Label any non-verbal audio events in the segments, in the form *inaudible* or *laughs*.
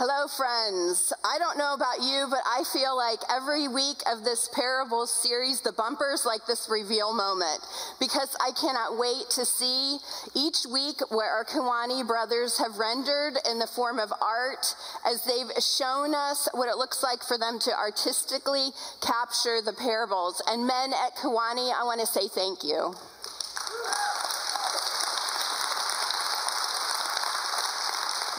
Hello, friends. I don't know about you, but I feel like every week of this parable series, the bumpers like this reveal moment because I cannot wait to see each week where our Kewanee brothers have rendered in the form of art as they've shown us what it looks like for them to artistically capture the parables. And men at Kewanee, I want to say thank you.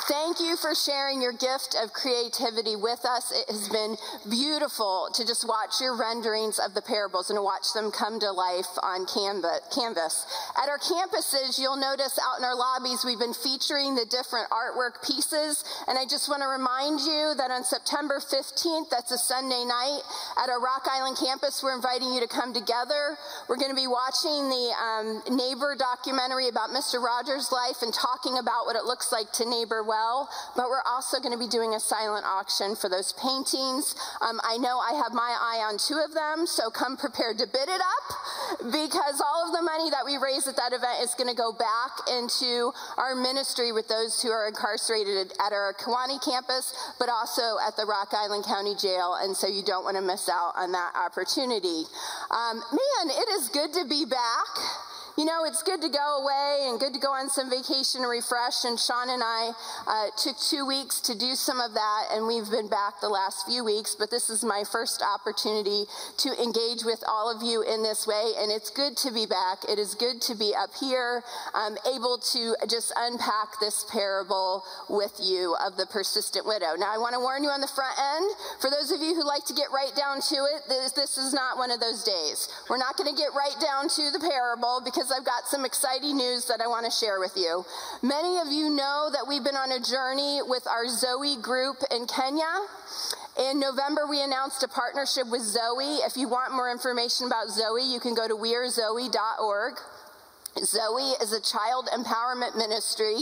Thank you for sharing your gift of creativity with us. It has been beautiful to just watch your renderings of the parables and watch them come to life on canvas. At our campuses, you'll notice out in our lobbies, we've been featuring the different artwork pieces. And I just want to remind you that on September 15th, that's a Sunday night, at our Rock Island campus, we're inviting you to come together. We're going to be watching the um, neighbor documentary about Mr. Rogers' life and talking about what it looks like to neighbor well well, but we're also going to be doing a silent auction for those paintings. Um, I know I have my eye on two of them, so come prepared to bid it up because all of the money that we raise at that event is going to go back into our ministry with those who are incarcerated at our Kewanee campus, but also at the Rock Island County Jail, and so you don't want to miss out on that opportunity. Um, man, it is good to be back you know, it's good to go away and good to go on some vacation and refresh. And Sean and I uh, took two weeks to do some of that, and we've been back the last few weeks. But this is my first opportunity to engage with all of you in this way, and it's good to be back. It is good to be up here, um, able to just unpack this parable with you of the persistent widow. Now, I want to warn you on the front end for those of you who like to get right down to it, this, this is not one of those days. We're not going to get right down to the parable because I've got some exciting news that I want to share with you. Many of you know that we've been on a journey with our Zoe group in Kenya. In November, we announced a partnership with Zoe. If you want more information about Zoe, you can go to wearezoe.org. Zoe is a child empowerment ministry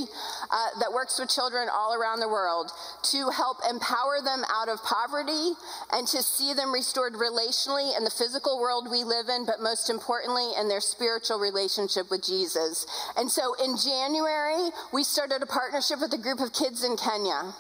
uh, that works with children all around the world to help empower them out of poverty and to see them restored relationally in the physical world we live in, but most importantly, in their spiritual relationship with Jesus. And so in January, we started a partnership with a group of kids in Kenya.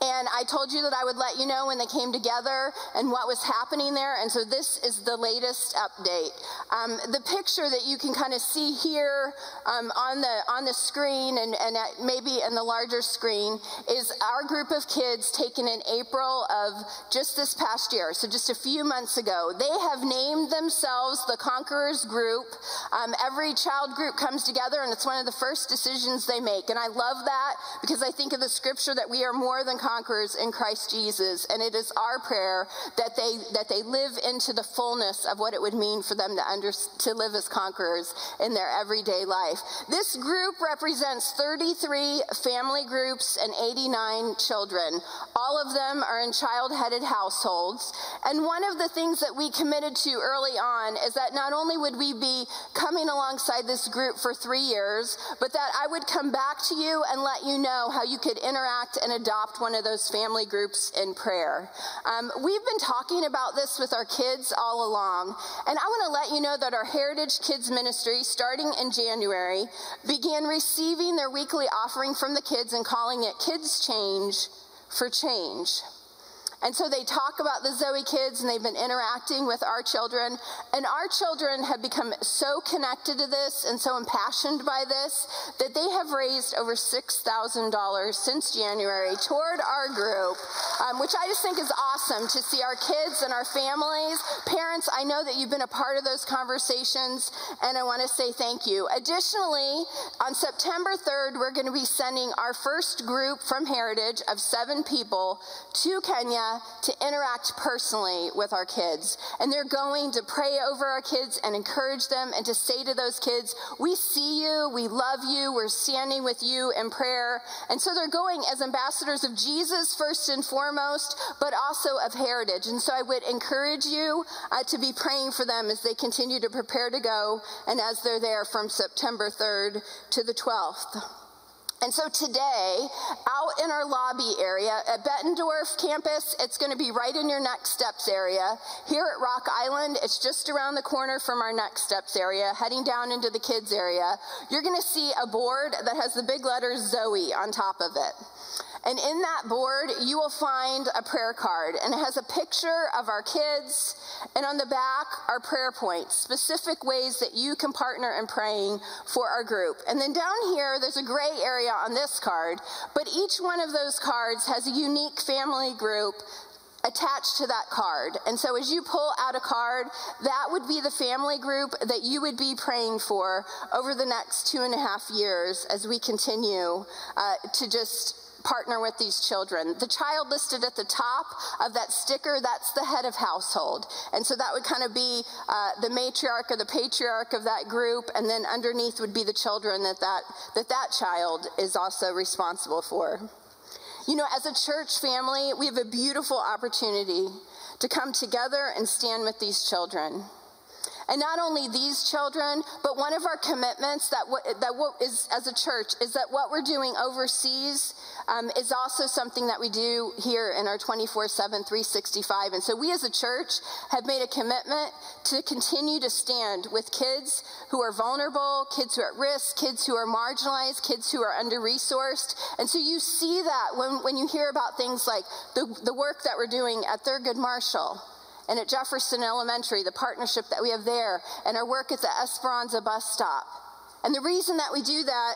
And I told you that I would let you know when they came together and what was happening there. And so this is the latest update. Um, the picture that you can kind of see here um, on the on the screen and, and maybe in the larger screen is our group of kids taken in April of just this past year. So just a few months ago. They have named themselves the Conquerors Group. Um, every child group comes together and it's one of the first decisions they make. And I love that because I think of the scripture that we are more than conquerors in Christ Jesus, and it is our prayer that they that they live into the fullness of what it would mean for them to under, to live as conquerors in their everyday life. This group represents 33 family groups and 89 children. All of them are in child-headed households, and one of the things that we committed to early on is that not only would we be coming alongside this group for 3 years, but that I would come back to you and let you know how you could interact and adopt one one of those family groups in prayer. Um, we've been talking about this with our kids all along, and I want to let you know that our Heritage Kids Ministry, starting in January, began receiving their weekly offering from the kids and calling it Kids Change for Change. And so they talk about the Zoe kids and they've been interacting with our children. And our children have become so connected to this and so impassioned by this that they have raised over $6,000 since January toward our group, um, which I just think is awesome to see our kids and our families. Parents, I know that you've been a part of those conversations and I want to say thank you. Additionally, on September 3rd, we're going to be sending our first group from Heritage of seven people to Kenya to interact personally with our kids. And they're going to pray over our kids and encourage them and to say to those kids, We see you, we love you, we're standing with you in prayer. And so they're going as ambassadors of Jesus first and foremost, but also of heritage. And so I would encourage you uh, to be praying for them as they continue to prepare to go and as they're there from September 3rd to the 12th. And so today, out in our lobby area at Bettendorf campus, it's going to be right in your next steps area. Here at Rock Island, it's just around the corner from our next steps area, heading down into the kids area. You're going to see a board that has the big letters Zoe on top of it. And in that board, you will find a prayer card, and it has a picture of our kids, and on the back are prayer points, specific ways that you can partner in praying for our group. And then down here, there's a gray area on this card, but each one of those cards has a unique family group attached to that card. And so as you pull out a card, that would be the family group that you would be praying for over the next two and a half years as we continue uh, to just partner with these children. The child listed at the top of that sticker, that's the head of household. And so that would kind of be uh, the matriarch or the patriarch of that group, and then underneath would be the children that that, that, that child is also responsible for. You know, as a church family, we have a beautiful opportunity to come together and stand with these children. And not only these children, but one of our commitments that, what, that as a church is that what we're doing overseas um, is also something that we do here in our 24 7, 365. And so we as a church have made a commitment to continue to stand with kids who are vulnerable, kids who are at risk, kids who are marginalized, kids who are under resourced. And so you see that when, when you hear about things like the, the work that we're doing at Thurgood Marshall and at Jefferson Elementary, the partnership that we have there, and our work at the Esperanza bus stop. And the reason that we do that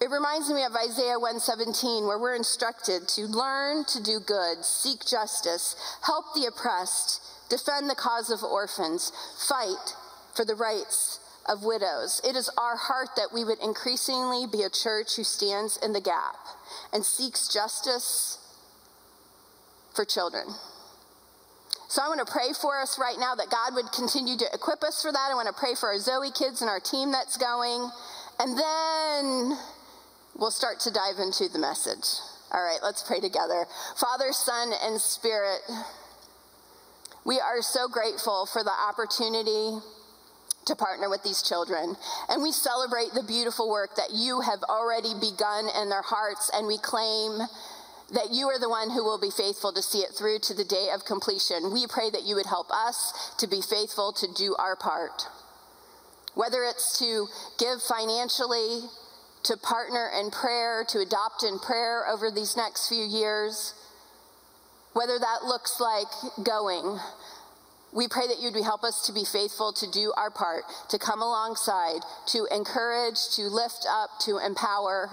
it reminds me of Isaiah 117, where we're instructed to learn to do good, seek justice, help the oppressed, defend the cause of orphans, fight for the rights of widows. It is our heart that we would increasingly be a church who stands in the gap and seeks justice for children. So I want to pray for us right now that God would continue to equip us for that. I want to pray for our Zoe kids and our team that's going. And then we'll start to dive into the message. All right, let's pray together. Father, Son, and Spirit, we are so grateful for the opportunity to partner with these children. And we celebrate the beautiful work that you have already begun in their hearts, and we claim that you are the one who will be faithful to see it through to the day of completion. We pray that you would help us to be faithful to do our part. Whether it's to give financially, to partner in prayer, to adopt in prayer over these next few years, whether that looks like going, we pray that you'd help us to be faithful to do our part, to come alongside, to encourage, to lift up, to empower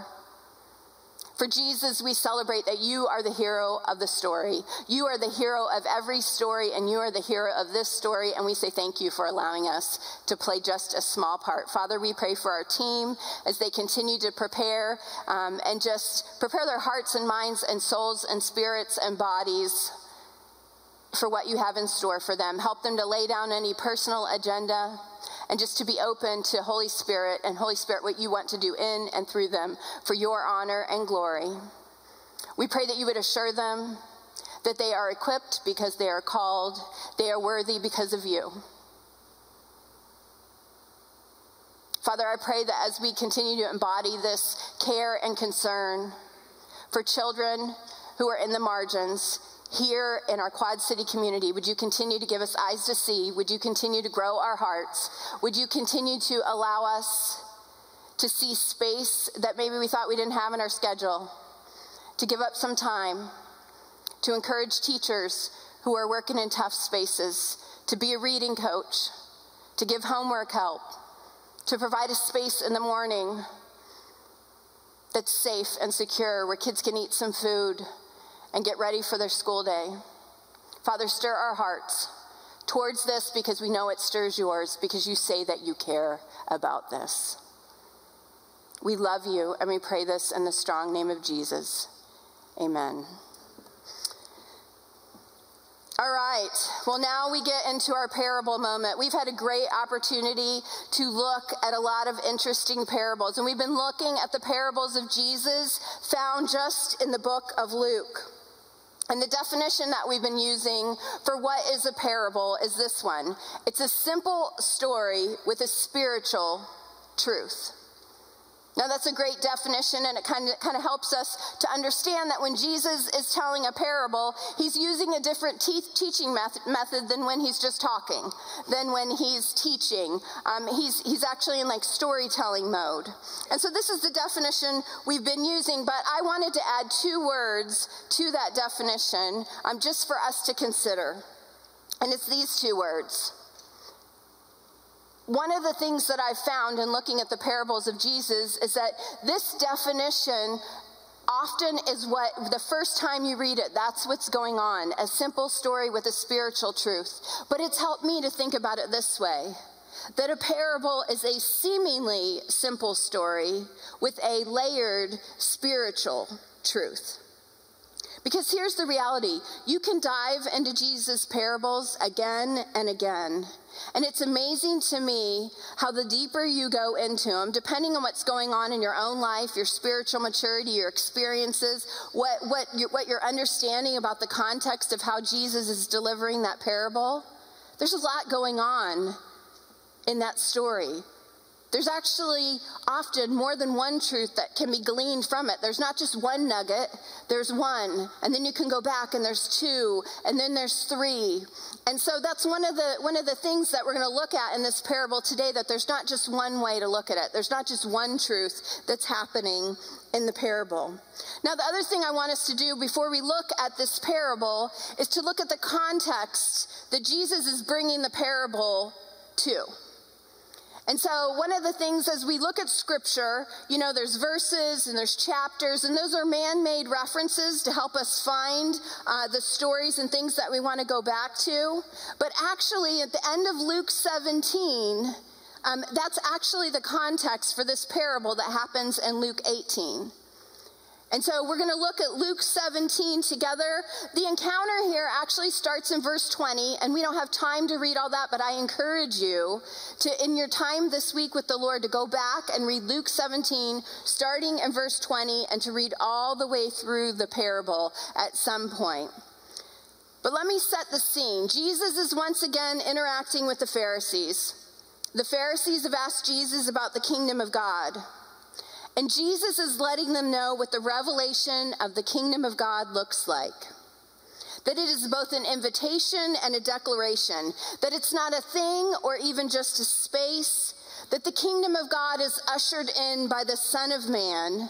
for Jesus, we celebrate that you are the hero of the story. You are the hero of every story, and you are the hero of this story. And we say thank you for allowing us to play just a small part. Father, we pray for our team as they continue to prepare um, and just prepare their hearts and minds and souls and spirits and bodies for what you have in store for them. Help them to lay down any personal agenda and just to be open to Holy Spirit and Holy Spirit, what you want to do in and through them for your honor and glory. We pray that you would assure them that they are equipped because they are called, they are worthy because of you. Father, I pray that as we continue to embody this care and concern for children who are in the margins, here in our Quad City community. Would you continue to give us eyes to see? Would you continue to grow our hearts? Would you continue to allow us to see space that maybe we thought we didn't have in our schedule? To give up some time, to encourage teachers who are working in tough spaces, to be a reading coach, to give homework help, to provide a space in the morning that's safe and secure where kids can eat some food and get ready for their school day. Father, stir our hearts towards this because we know it stirs yours because you say that you care about this. We love you and we pray this in the strong name of Jesus. Amen. All right. Well, now we get into our parable moment. We've had a great opportunity to look at a lot of interesting parables, and we've been looking at the parables of Jesus found just in the book of Luke. And the definition that we've been using for what is a parable is this one it's a simple story with a spiritual truth. Now, that's a great definition, and it kind of, kind of helps us to understand that when Jesus is telling a parable, he's using a different te- teaching method, method, than when he's just talking, than when he's teaching. Um, he's, he's actually in like storytelling mode. And so, this is the definition we've been using, but I wanted to add two words to that definition um, just for us to consider. And it's these two words one of the things that I've found in looking at the parables of Jesus is that this definition often is what the first time you read it, that's what's going on a simple story with a spiritual truth. But it's helped me to think about it this way that a parable is a seemingly simple story with a layered spiritual truth. Because here's the reality you can dive into Jesus' parables again and again. And it's amazing to me how the deeper you go into them, depending on what's going on in your own life, your spiritual maturity, your experiences, what, what, your, what you're understanding about the context of how Jesus is delivering that parable, there's a lot going on in that story. There's actually often more than one truth that can be gleaned from it. There's not just one nugget, there's one, and then you can go back and there's two, and then there's three. And so that's one of the one of the things that we're going to look at in this parable today that there's not just one way to look at it. There's not just one truth that's happening in the parable. Now the other thing I want us to do before we look at this parable is to look at the context that Jesus is bringing the parable to. And so, one of the things as we look at scripture, you know, there's verses and there's chapters, and those are man made references to help us find uh, the stories and things that we want to go back to. But actually, at the end of Luke 17, um, that's actually the context for this parable that happens in Luke 18. And so we're going to look at Luke 17 together. The encounter here actually starts in verse 20, and we don't have time to read all that, but I encourage you to, in your time this week with the Lord, to go back and read Luke 17, starting in verse 20, and to read all the way through the parable at some point. But let me set the scene. Jesus is once again interacting with the Pharisees. The Pharisees have asked Jesus about the kingdom of God. And Jesus is letting them know what the revelation of the kingdom of God looks like. That it is both an invitation and a declaration, that it's not a thing or even just a space, that the kingdom of God is ushered in by the Son of Man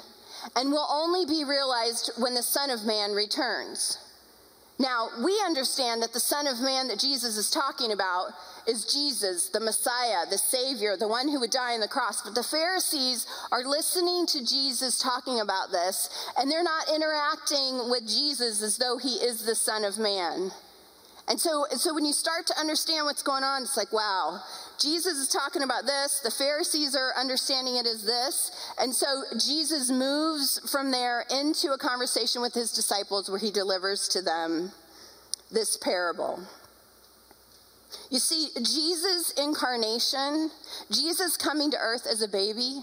and will only be realized when the Son of Man returns. Now, we understand that the Son of Man that Jesus is talking about is Jesus, the Messiah, the Savior, the one who would die on the cross. But the Pharisees are listening to Jesus talking about this, and they're not interacting with Jesus as though he is the Son of Man. And so, so when you start to understand what's going on, it's like, wow, Jesus is talking about this. The Pharisees are understanding it as this. And so Jesus moves from there into a conversation with his disciples where he delivers to them this parable. You see, Jesus' incarnation, Jesus coming to earth as a baby,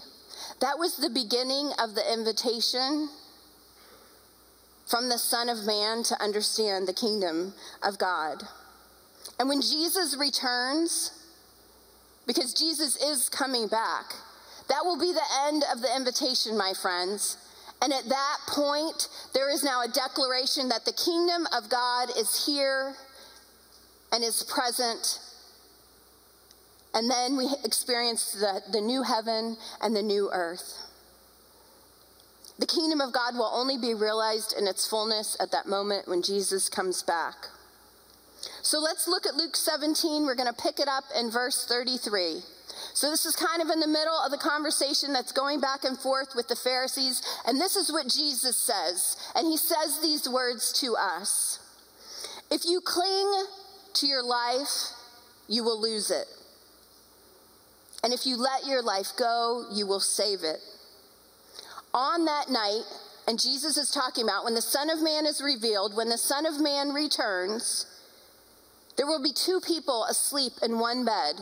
that was the beginning of the invitation from the Son of Man to understand the kingdom of God. And when Jesus returns, because Jesus is coming back, that will be the end of the invitation, my friends. And at that point, there is now a declaration that the kingdom of God is here and is present. And then we experience the, the new heaven and the new earth. The kingdom of God will only be realized in its fullness at that moment when Jesus comes back. So let's look at Luke 17. We're going to pick it up in verse 33. So, this is kind of in the middle of the conversation that's going back and forth with the Pharisees. And this is what Jesus says. And he says these words to us If you cling to your life, you will lose it. And if you let your life go, you will save it on that night, and Jesus is talking about when the Son of Man is revealed, when the Son of Man returns, there will be two people asleep in one bed,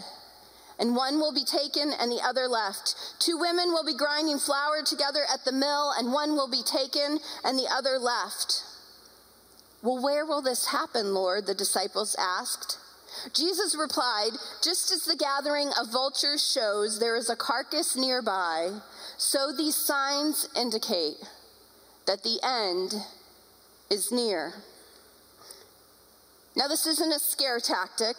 and one will be taken and the other left. Two women will be grinding flour together at the mill, and one will be taken and the other left. Well, where will this happen, Lord? The disciples asked. Jesus replied, Just as the gathering of vultures shows there is a carcass nearby, so these signs indicate that the end is near. Now, this isn't a scare tactic,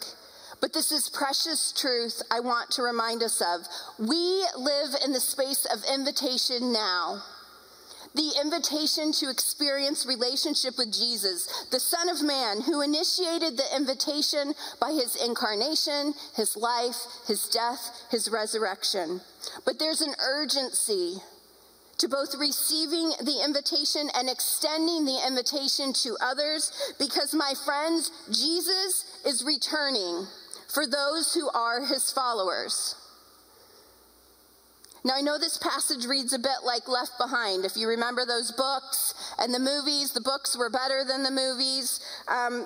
but this is precious truth I want to remind us of. We live in the space of invitation now the invitation to experience relationship with Jesus, the Son of Man, who initiated the invitation by his incarnation, his life, his death, his resurrection. But there's an urgency to both receiving the invitation and extending the invitation to others because, my friends, Jesus is returning for those who are his followers. Now, I know this passage reads a bit like Left Behind. If you remember those books and the movies, the books were better than the movies. Um,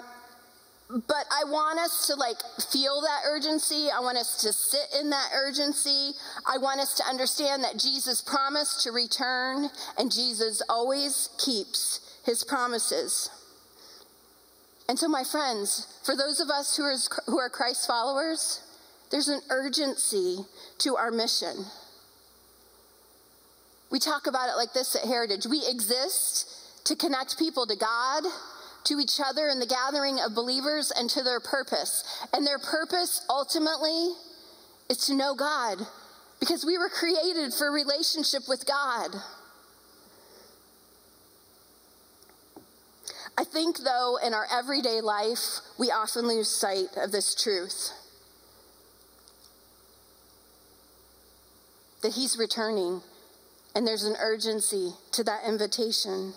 but I want us to like feel that urgency. I want us to sit in that urgency. I want us to understand that Jesus promised to return, and Jesus always keeps his promises. And so, my friends, for those of us who are, who are Christ followers, there's an urgency to our mission. We talk about it like this at Heritage we exist to connect people to God, to each other in the gathering of believers, and to their purpose. And their purpose ultimately is to know God because we were created for relationship with God. I think, though, in our everyday life, we often lose sight of this truth that He's returning and there's an urgency to that invitation.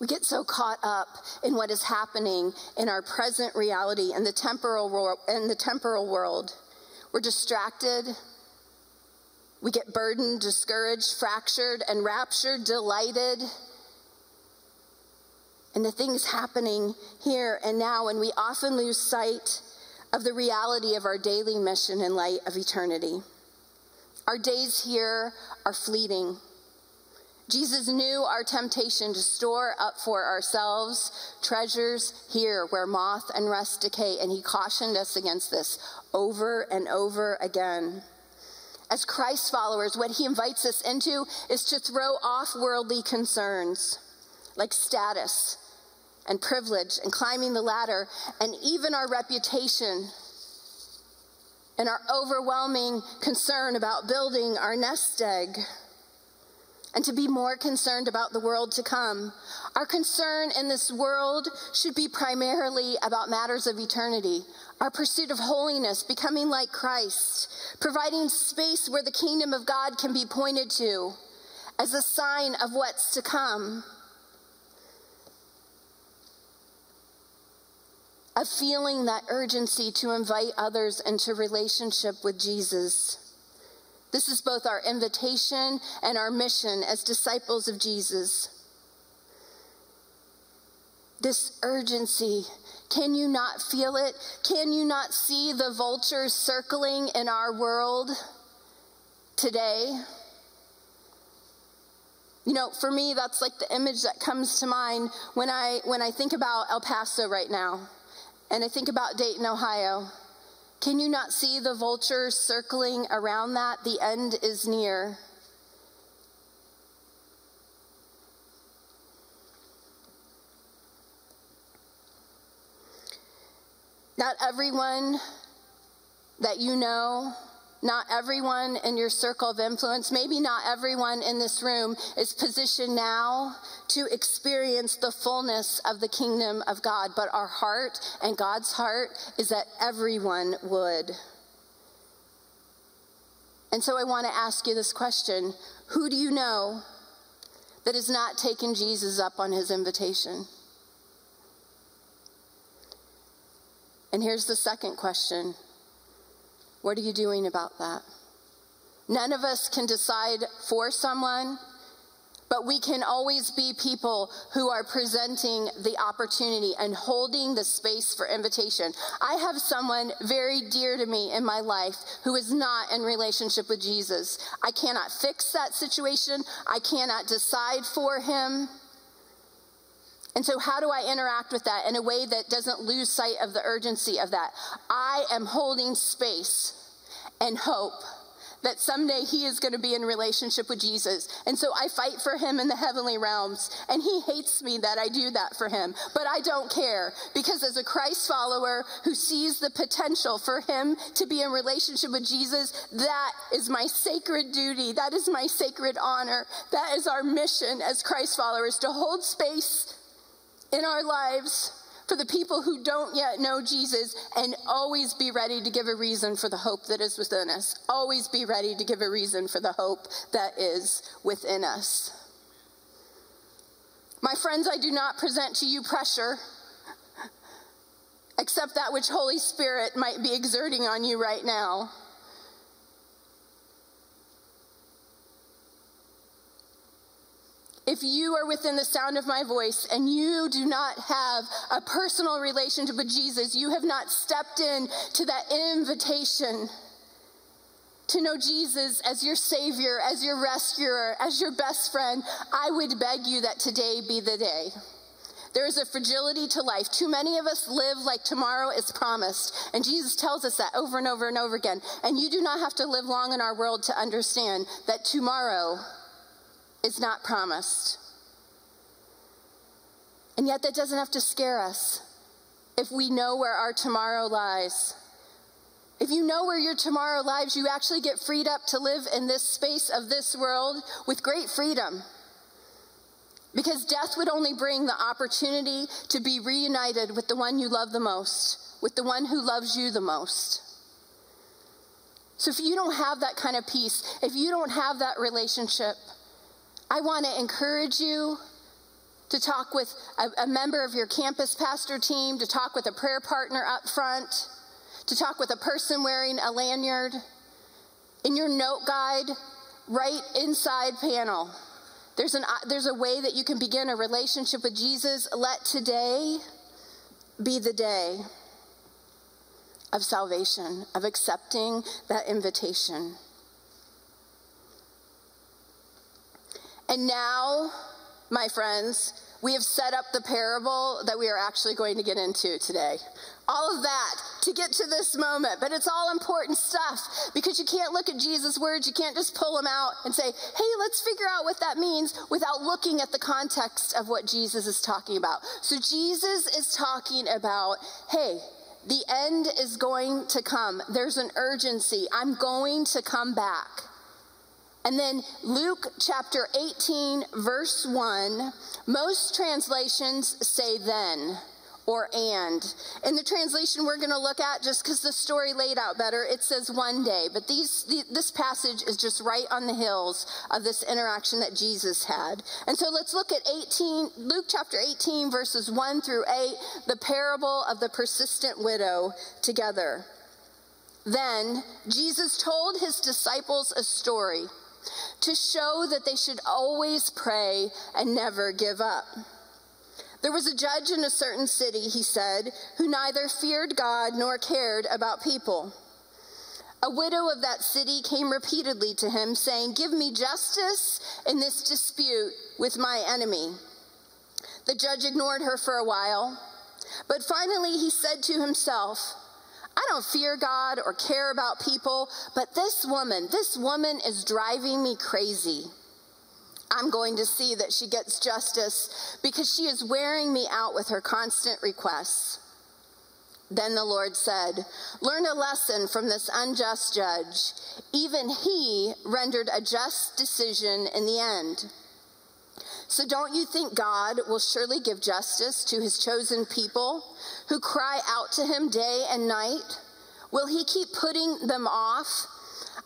We get so caught up in what is happening in our present reality and the temporal world, in the temporal world. We're distracted. We get burdened, discouraged, fractured, and raptured, delighted in the things happening here and now, and we often lose sight of the reality of our daily mission in light of eternity. Our days here are fleeting. Jesus knew our temptation to store up for ourselves treasures here where moth and rust decay, and he cautioned us against this over and over again. As Christ followers, what he invites us into is to throw off worldly concerns like status and privilege and climbing the ladder and even our reputation and our overwhelming concern about building our nest egg, and to be more concerned about the world to come. Our concern in this world should be primarily about matters of eternity, our pursuit of holiness, becoming like Christ, providing space where the kingdom of God can be pointed to as a sign of what's to come. Of feeling that urgency to invite others into relationship with Jesus. This is both our invitation and our mission as disciples of Jesus. This urgency, can you not feel it? Can you not see the vultures circling in our world today? You know, for me, that's like the image that comes to mind when I, when I think about El Paso right now and I think about Dayton, Ohio. Can you not see the vultures circling around that? The end is near. Not everyone that you know not everyone in your circle of influence, maybe not everyone in this room, is positioned now to experience the fullness of the kingdom of God. But our heart and God's heart is that everyone would. And so I want to ask you this question Who do you know that has not taken Jesus up on his invitation? And here's the second question what are you doing about that? None of us can decide for someone, but we can always be people who are presenting the opportunity and holding the space for invitation. I have someone very dear to me in my life who is not in relationship with Jesus. I cannot fix that situation, I cannot decide for him. And so, how do I interact with that in a way that doesn't lose sight of the urgency of that? I am holding space and hope that someday he is going to be in relationship with Jesus. And so I fight for him in the heavenly realms. And he hates me that I do that for him. But I don't care because as a Christ follower who sees the potential for him to be in relationship with Jesus, that is my sacred duty. That is my sacred honor. That is our mission as Christ followers to hold space in our lives for the people who don't yet know Jesus and always be ready to give a reason for the hope that is within us. Always be ready to give a reason for the hope that is within us. My friends, I do not present to you pressure except that which Holy Spirit might be exerting on you right now. If you are within the sound of my voice and you do not have a personal relationship with Jesus, you have not stepped in to that invitation to know Jesus as your Savior, as your rescuer, as your best friend, I would beg you that today be the day. There is a fragility to life. Too many of us live like tomorrow is promised. And Jesus tells us that over and over and over again. And you do not have to live long in our world to understand that tomorrow is not promised. And yet, that doesn't have to scare us if we know where our tomorrow lies. If you know where your tomorrow lies, you actually get freed up to live in this space of this world with great freedom. Because death would only bring the opportunity to be reunited with the one you love the most, with the one who loves you the most. So if you don't have that kind of peace, if you don't have that relationship, I want to encourage you to talk with a, a, member of your campus pastor team, to talk with a prayer partner up front, to talk with a person wearing a lanyard. In your note guide, right inside panel, there's, an, uh, there's a way that you can begin a relationship with Jesus. Let today be the day of salvation, of accepting that invitation. And now, my friends, we have set up the parable that we are actually going to get into today. All of that to get to this moment, but it's all important stuff because you can't look at Jesus' words, you can't just pull them out and say, hey, let's figure out what that means without looking at the context of what Jesus is talking about. So, Jesus is talking about, hey, the end is going to come. There's an urgency. I'm going to come back. And then Luke chapter 18, verse 1, most translations say then or and. In the translation we're going to look at, just because the story laid out better, it says one day. But these, the, this passage is just right on the hills of this interaction that Jesus had. And so let's look at 18, Luke chapter 18, verses 1 through 8, the parable of the persistent widow together. Then Jesus told his disciples a story to show that they should always pray and never give up. There was a judge in a certain city, he said, who neither feared God nor cared about people. A widow of that city came repeatedly to him, saying, Give me justice in this dispute with my enemy. The judge ignored her for a while, but finally he said to himself, I don't fear God or care about people, but this woman, this woman is driving me crazy. I'm going to see that she gets justice because she is wearing me out with her constant requests. Then the Lord said, Learn a lesson from this unjust judge. Even he rendered a just decision in the end. So don't you think God will surely give justice to his chosen people who cry out to him day and night? Will he keep putting them off?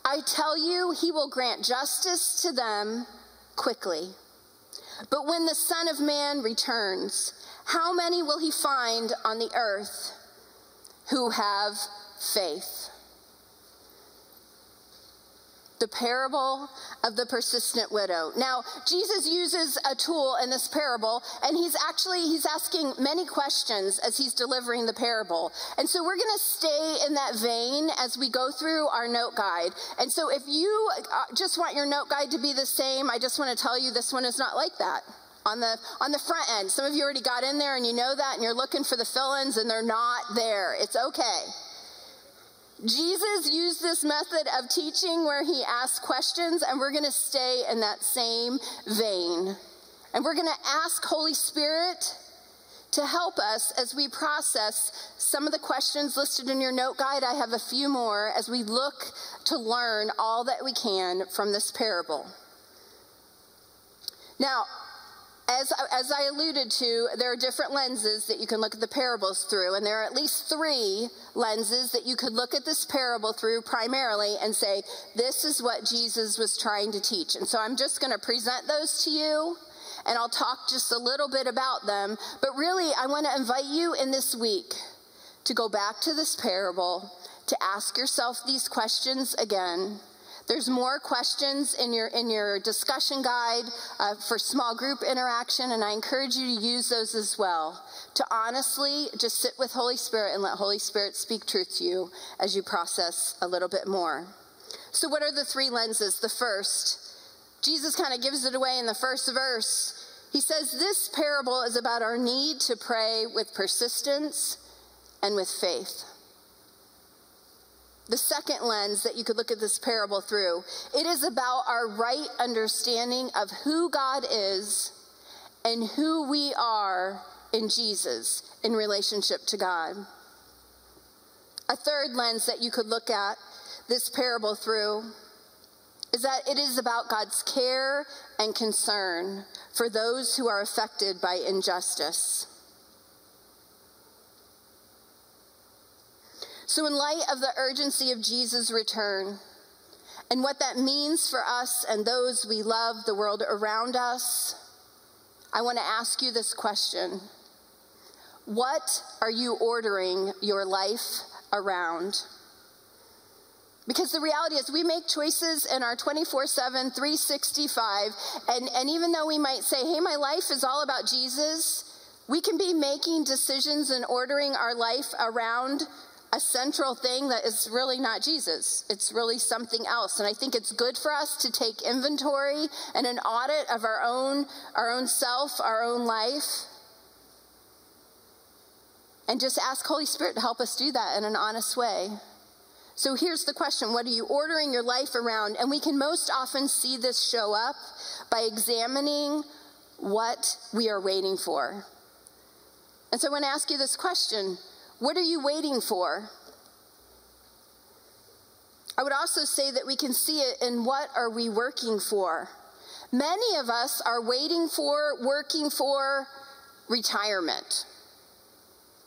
I tell you, he will grant justice to them quickly. But when the Son of Man returns, how many will he find on the earth who have faith? The parable of the persistent widow. Now, Jesus uses a tool in this parable, and he's actually he's asking many questions as he's delivering the parable. And so we're going to stay in that vein as we go through our note guide. And so if you uh, just want your note guide to be the same, I just want to tell you this one is not like that. on the on the front end. Some of you already got in there and you know that and you're looking for the fill-ins and they're not there. It's okay. Jesus used this method of teaching where he asked questions and we're going to stay in that same vein. And we're going to ask Holy Spirit to help us as we process some of the questions listed in your note guide. I have a few more as we look to learn all that we can from this parable. Now, as, as I alluded to, there are different lenses that you can look at the parables through, and there are at least three lenses that you could look at this parable through primarily and say, this is what Jesus was trying to teach. And so I'm just going to present those to you, and I'll talk just a little bit about them. But really, I want to invite you in this week to go back to this parable, to ask yourself these questions again there's more questions in your in your discussion guide uh, for small group interaction, and I encourage you to use those as well. To honestly just sit with Holy Spirit and let Holy Spirit speak truth to you as you process a little bit more. So, what are the three lenses? The first, Jesus kind of gives it away in the first verse. He says this parable is about our need to pray with persistence and with faith the second lens that you could look at this parable through. It is about our right understanding of who God is and who we are in Jesus in relationship to God. A third lens that you could look at this parable through is that it is about God's care and concern for those who are affected by injustice. So, in light of the urgency of Jesus' return and what that means for us and those we love, the world around us, I want to ask you this question What are you ordering your life around? Because the reality is, we make choices in our 24 7, 365, and, and even though we might say, hey, my life is all about Jesus, we can be making decisions and ordering our life around a central thing that is really not Jesus. It's really something else. And I think it's good for us to take inventory and an audit of our own our own self, our own life. And just ask Holy Spirit to help us do that in an honest way. So here's the question What are you ordering your life around? And we can most often see this show up by examining what we are waiting for. And so I want to ask you this question what are you waiting for? I would also say that we can see it in what are we working for? Many of us are waiting for, working for retirement,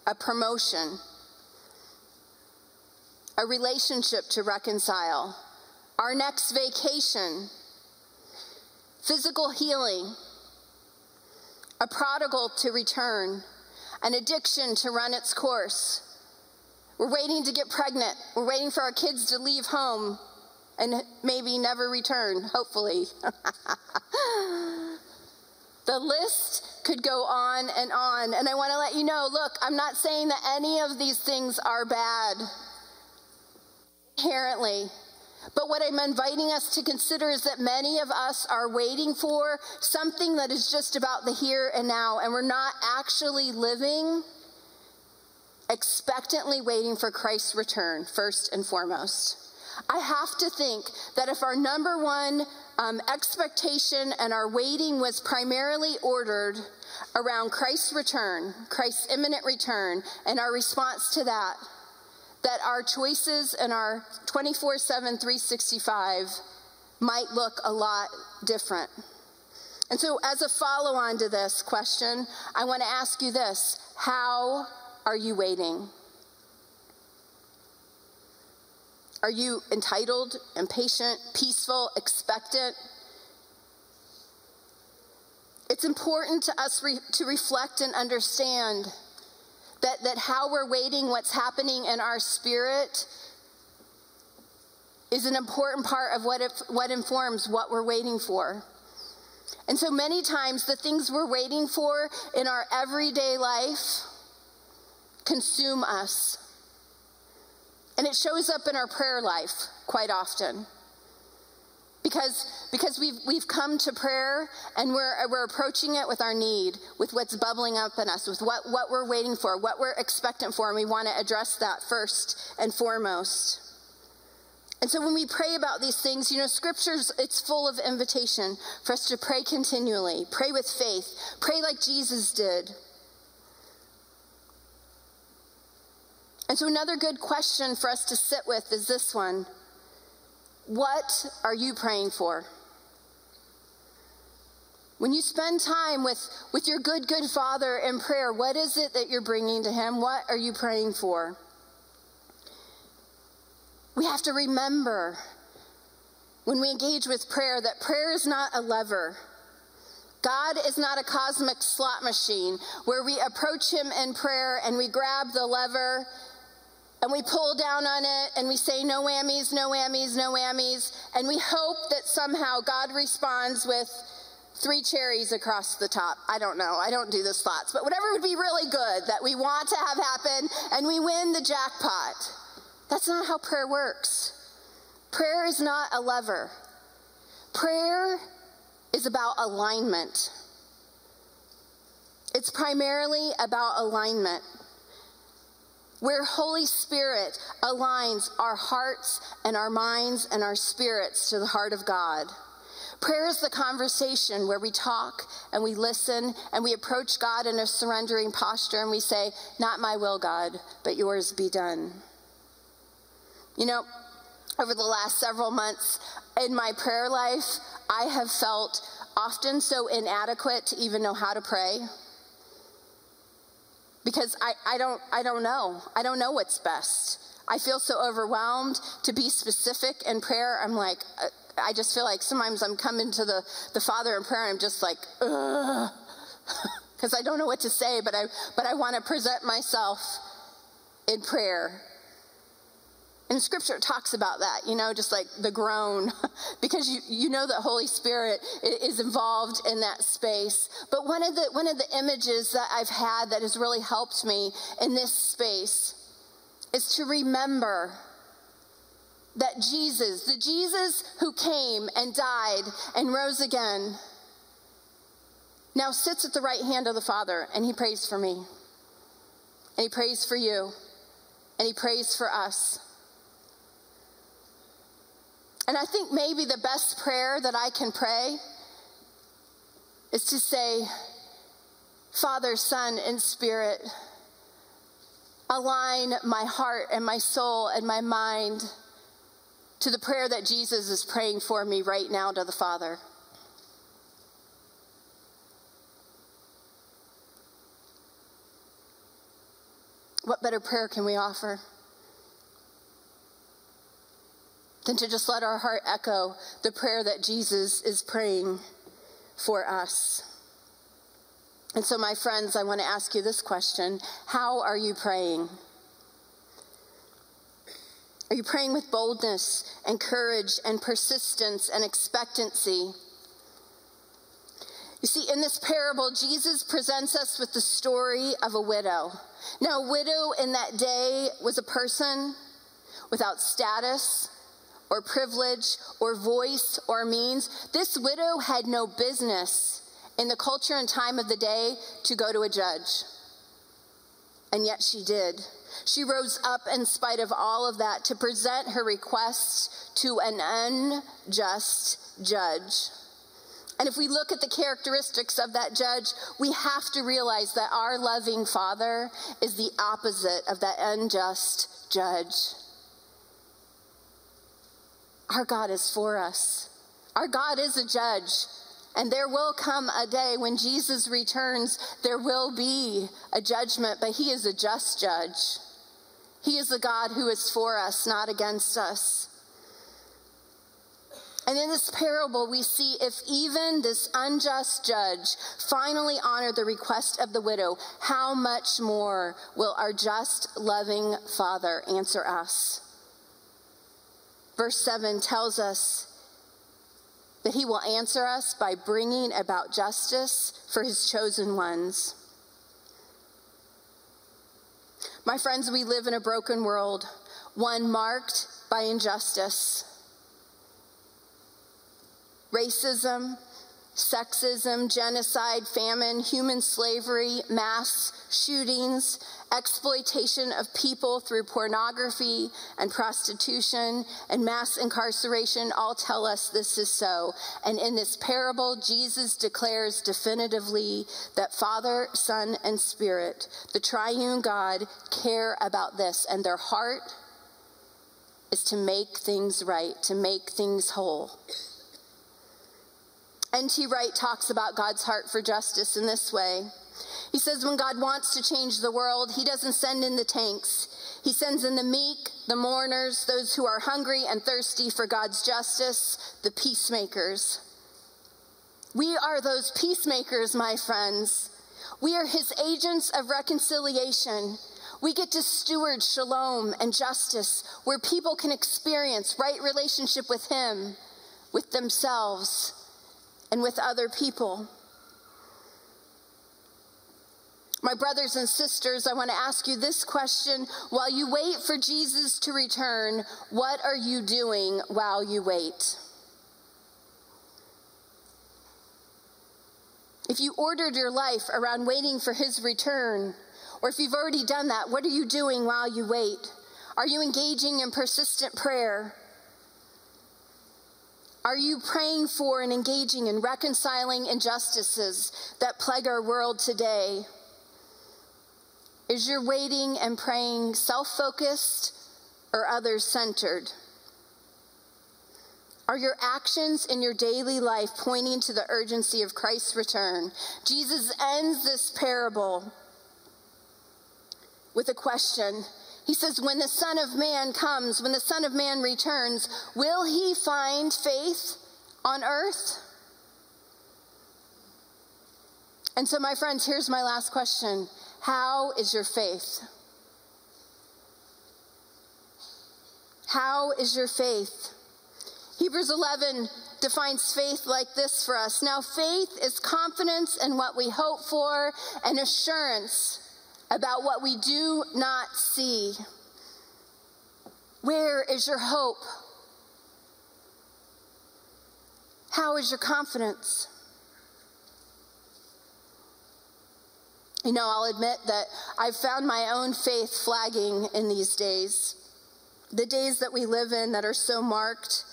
a promotion, a relationship to reconcile, our next vacation, physical healing, a prodigal to return an addiction to run its course. We're waiting to get pregnant. We're waiting for our kids to leave home and maybe never return, hopefully. *laughs* the list could go on and on. And I want to let you know look, I'm not saying that any of these things are bad inherently. But what I'm inviting us to consider is that many of us are waiting for something that is just about the here and now, and we're not actually living expectantly waiting for Christ's return, first and foremost. I have to think that if our number one um, expectation and our waiting was primarily ordered around Christ's return, Christ's imminent return, and our response to that, that our choices and our 24 7, 365 might look a lot different. And so, as a follow on to this question, I want to ask you this How are you waiting? Are you entitled, impatient, peaceful, expectant? It's important to us re- to reflect and understand that, that how we're waiting, what's happening in our spirit, is an important part of what, if, what informs what we're waiting for. And so many times, the things we're waiting for in our everyday life consume us. And it shows up in our prayer life quite often. Because because we've we've come to prayer and we're we're approaching it with our need with what's bubbling up in us with what what we're waiting for what we're expectant for and we want to address that first and foremost. And so when we pray about these things you know scriptures it's full of invitation for us to pray continually pray with faith pray like jesus did. And so another good question for us to sit with is this one what are you praying for? When you spend time with, with your good, good Father in prayer, what is it that you're bringing to Him? What are you praying for? We have to remember when we engage with prayer that prayer is not a lever. God is not a cosmic slot machine where we approach Him in prayer and we grab the lever and we pull down on it and we say no whammies, no whammies, no whammies, and we hope that somehow God responds with three cherries across the top. I don't know. I don't do the slots, but whatever would be really good that we want to have happen and we win the jackpot. That's not how prayer works. Prayer is not a lever. Prayer is about alignment. It's primarily about alignment where Holy Spirit aligns our hearts and our minds and our spirits to the heart of God. Prayer is the conversation where we talk and we listen and we approach God in a surrendering posture and we say, Not my will, God, but yours be done. You know, over the last several months in my prayer life, I have felt often so inadequate to even know how to pray because I, I, don't, I don't know. I don't know what's best. I feel so overwhelmed to be specific in prayer. I'm like, uh, I just feel like sometimes I'm coming to the, the Father in prayer and I'm just like, because *laughs* I don't know what to say, but I, but I want to present myself in prayer and scripture talks about that, you know, just like the groan, *laughs* because you, you know that Holy Spirit is involved in that space. But one of the one of the images that I've had that has really helped me in this space is to remember that Jesus, the Jesus who came and died and rose again, now sits at the right hand of the Father and he prays for me. And he prays for you. And he prays for us. And I think maybe the best prayer that I can pray is to say, Father, Son, and Spirit, align my heart and my soul and my mind to the prayer that Jesus is praying for me right now to the Father. What better prayer can we offer? Than to just let our heart echo the prayer that Jesus is praying for us. And so, my friends, I want to ask you this question How are you praying? Are you praying with boldness and courage and persistence and expectancy? You see, in this parable, Jesus presents us with the story of a widow. Now, a widow in that day was a person without status, or privilege or voice or means. This widow had no business in the culture and time of the day to go to a judge. And yet she did. She rose up in spite of all of that to present her request to an unjust judge. And if we look at the characteristics of that judge, we have to realize that our loving Father is the opposite of that unjust judge. Our God is for us. Our God is a judge. And there will come a day when Jesus returns, there will be a judgment, but He is a just judge. He is a God who is for us, not against us. And in this parable, we see if even this unjust judge finally honored the request of the widow, how much more will our just, loving Father answer us? Verse 7 tells us that he will answer us by bringing about justice for his chosen ones. My friends, we live in a broken world, one marked by injustice. racism, sexism, genocide, famine, human slavery, mass shootings, exploitation of people through pornography and prostitution, and mass incarceration all tell us this is so. And in this parable, Jesus declares definitively that Father, Son, and Spirit, the triune God, care about this, and their heart is to make things right, to make things whole. N.T. Wright talks about God's heart for justice in this way. He says, when God wants to change the world, he doesn't send in the tanks. He sends in the meek, the mourners, those who are hungry and thirsty for God's justice, the peacemakers. We are those peacemakers, my friends. We are his agents of reconciliation. We get to steward shalom and justice where people can experience right relationship with him, with themselves and with other people. My brothers and sisters, I want to ask you this question. While you wait for Jesus to return, what are you doing while you wait? If you ordered your life around waiting for his return, or if you've already done that, what are you doing while you wait? Are you engaging in persistent prayer? Are you praying for and engaging in reconciling injustices that plague our world today? Is your waiting and praying self focused or others centered? Are your actions in your daily life pointing to the urgency of Christ's return? Jesus ends this parable with a question he says, When the Son of Man comes, when the Son of Man returns, will he find faith on earth? And so, my friends, here's my last question How is your faith? How is your faith? Hebrews 11 defines faith like this for us. Now, faith is confidence in what we hope for and assurance about what we do not see. Where is your hope? How is your confidence? You know, I'll admit that I've found my own faith flagging in these days. The days that we live in that are so marked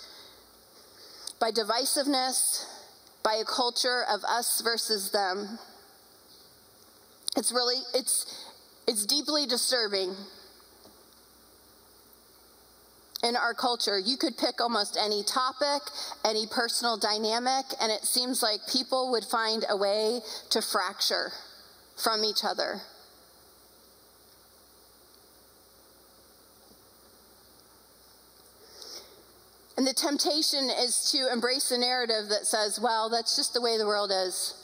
by divisiveness, by a culture of us versus them. It's really, it's, it's deeply disturbing in our culture. You could pick almost any topic, any personal dynamic, and it seems like people would find a way to fracture from each other. And the temptation is to embrace a narrative that says, well, that's just the way the world is.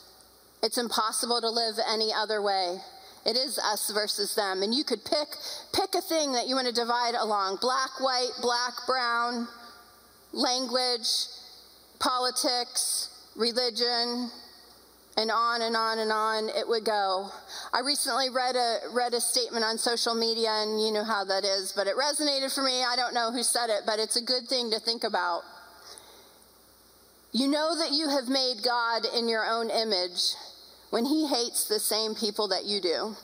It's impossible to live any other way. It is us versus them. And you could pick pick a thing that you want to divide along. Black, white, black, brown, language, politics, religion, and on and on and on it would go. I recently read a read a statement on social media and you know how that is, but it resonated for me. I don't know who said it, but it's a good thing to think about. You know that you have made God in your own image when he hates the same people that you do.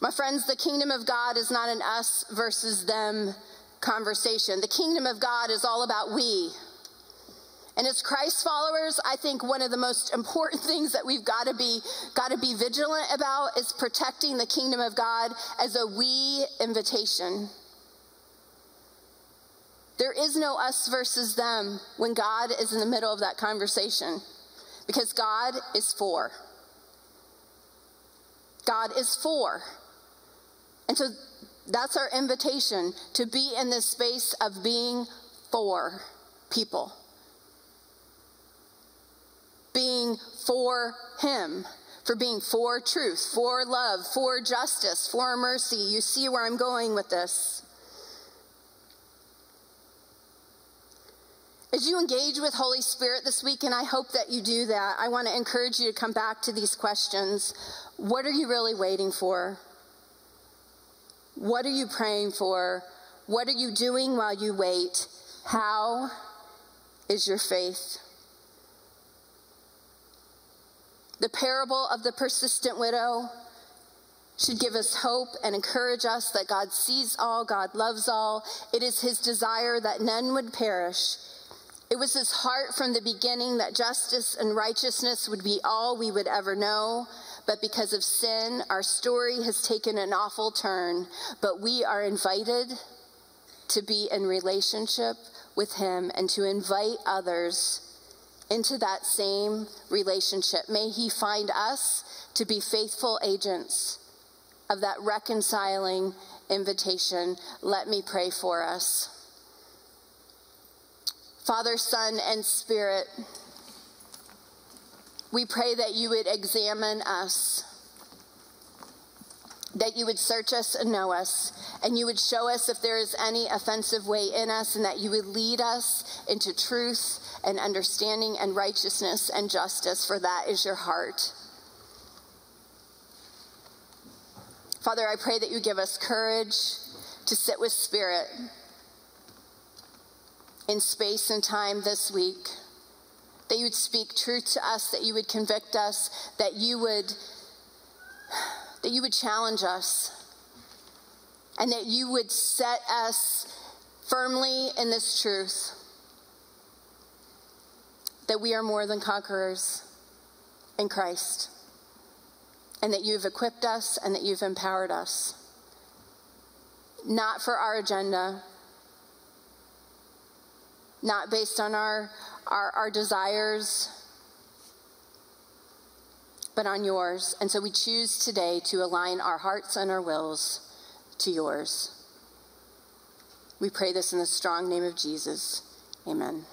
My friends, the kingdom of God is not an us versus them conversation. The kingdom of God is all about we. And as Christ followers, I think one of the most important *laughs* things that we've got to be got to be vigilant about is protecting the kingdom of God as a we invitation. There is no us versus them when God is in the middle of that conversation because God is for. God is for. And so that's our invitation to be in this space of being for people, being for Him, for being for truth, for love, for justice, for mercy. You see where I'm going with this. As you engage with Holy Spirit this week, and I hope that you do that, I want to encourage you to come back to these questions. What are you really waiting for? What are you praying for? What are you doing while you wait? How is your faith? The parable of the persistent widow should give us hope and encourage us that God sees all, God loves all. It is his desire that none would perish. It was his heart from the beginning that justice and righteousness would be all we would ever know. But because of sin, our story has taken an awful turn. But we are invited to be in relationship with him and to invite others into that same relationship. May he find us to be faithful agents of that reconciling invitation. Let me pray for us. Father, Son, and Spirit, we pray that you would examine us, that you would search us and know us, and you would show us if there is any offensive way in us, and that you would lead us into truth and understanding and righteousness and justice, for that is your heart. Father, I pray that you give us courage to sit with Spirit in space and time this week. That you would speak truth to us, that you would convict us, that you would that you would challenge us, and that you would set us firmly in this truth that we are more than conquerors in Christ and that you've equipped us and that you've empowered us. Not for our agenda, not based on our, our, our desires, but on yours. And so we choose today to align our hearts and our wills to yours. We pray this in the strong name of Jesus. Amen.